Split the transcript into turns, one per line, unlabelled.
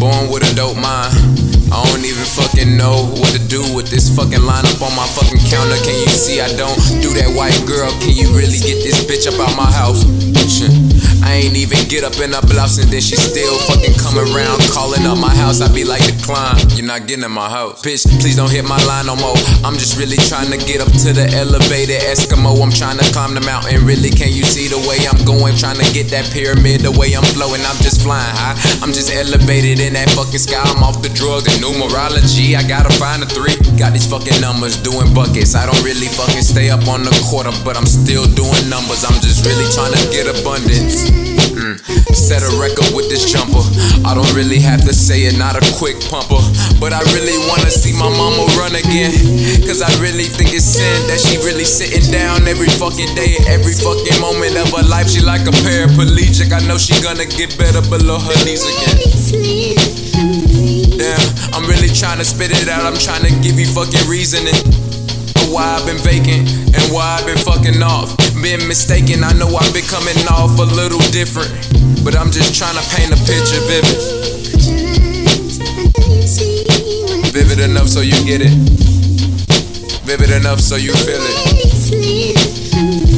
with a dope mind. I don't even fucking know what to do with this fucking line up on my fucking counter. Can you see I don't do that white girl? Can you really get this bitch up out my house? I ain't even get up in her blouse and then she still fucking come around calling up my house. I be like, decline, you're not getting in my house. Bitch, please don't hit my line no more. I'm just really trying to get up to the elevated Eskimo. I'm trying to climb the mountain. Really, can you see the way I'm going? Trying to get that pyramid the way I'm flowing. I'm just flying high. I'm just elevated in that fucking sky. I'm off the drugs and numerology. I gotta find a three. Got these fucking numbers doing buckets. I don't really fucking stay up on the quarter, but I'm still doing numbers. I'm just really trying to get abundance. Mm. Set a record with this jumper. I don't really have to say it, not a quick pumper. But I really wanna see my mama run again. Cause I really think it's sin that she really sitting down every fucking day, every fucking moment of her life. She like a paraplegic. I know she gonna get better below her knees again. Damn, I'm really trying to spit it out. I'm trying to give you fucking reasoning. Why I've been vacant and why I've been fucking off. Been mistaken, I know I've been coming off a little different. But I'm just trying to paint a picture vivid. Vivid enough so you get it. Vivid enough so you feel it.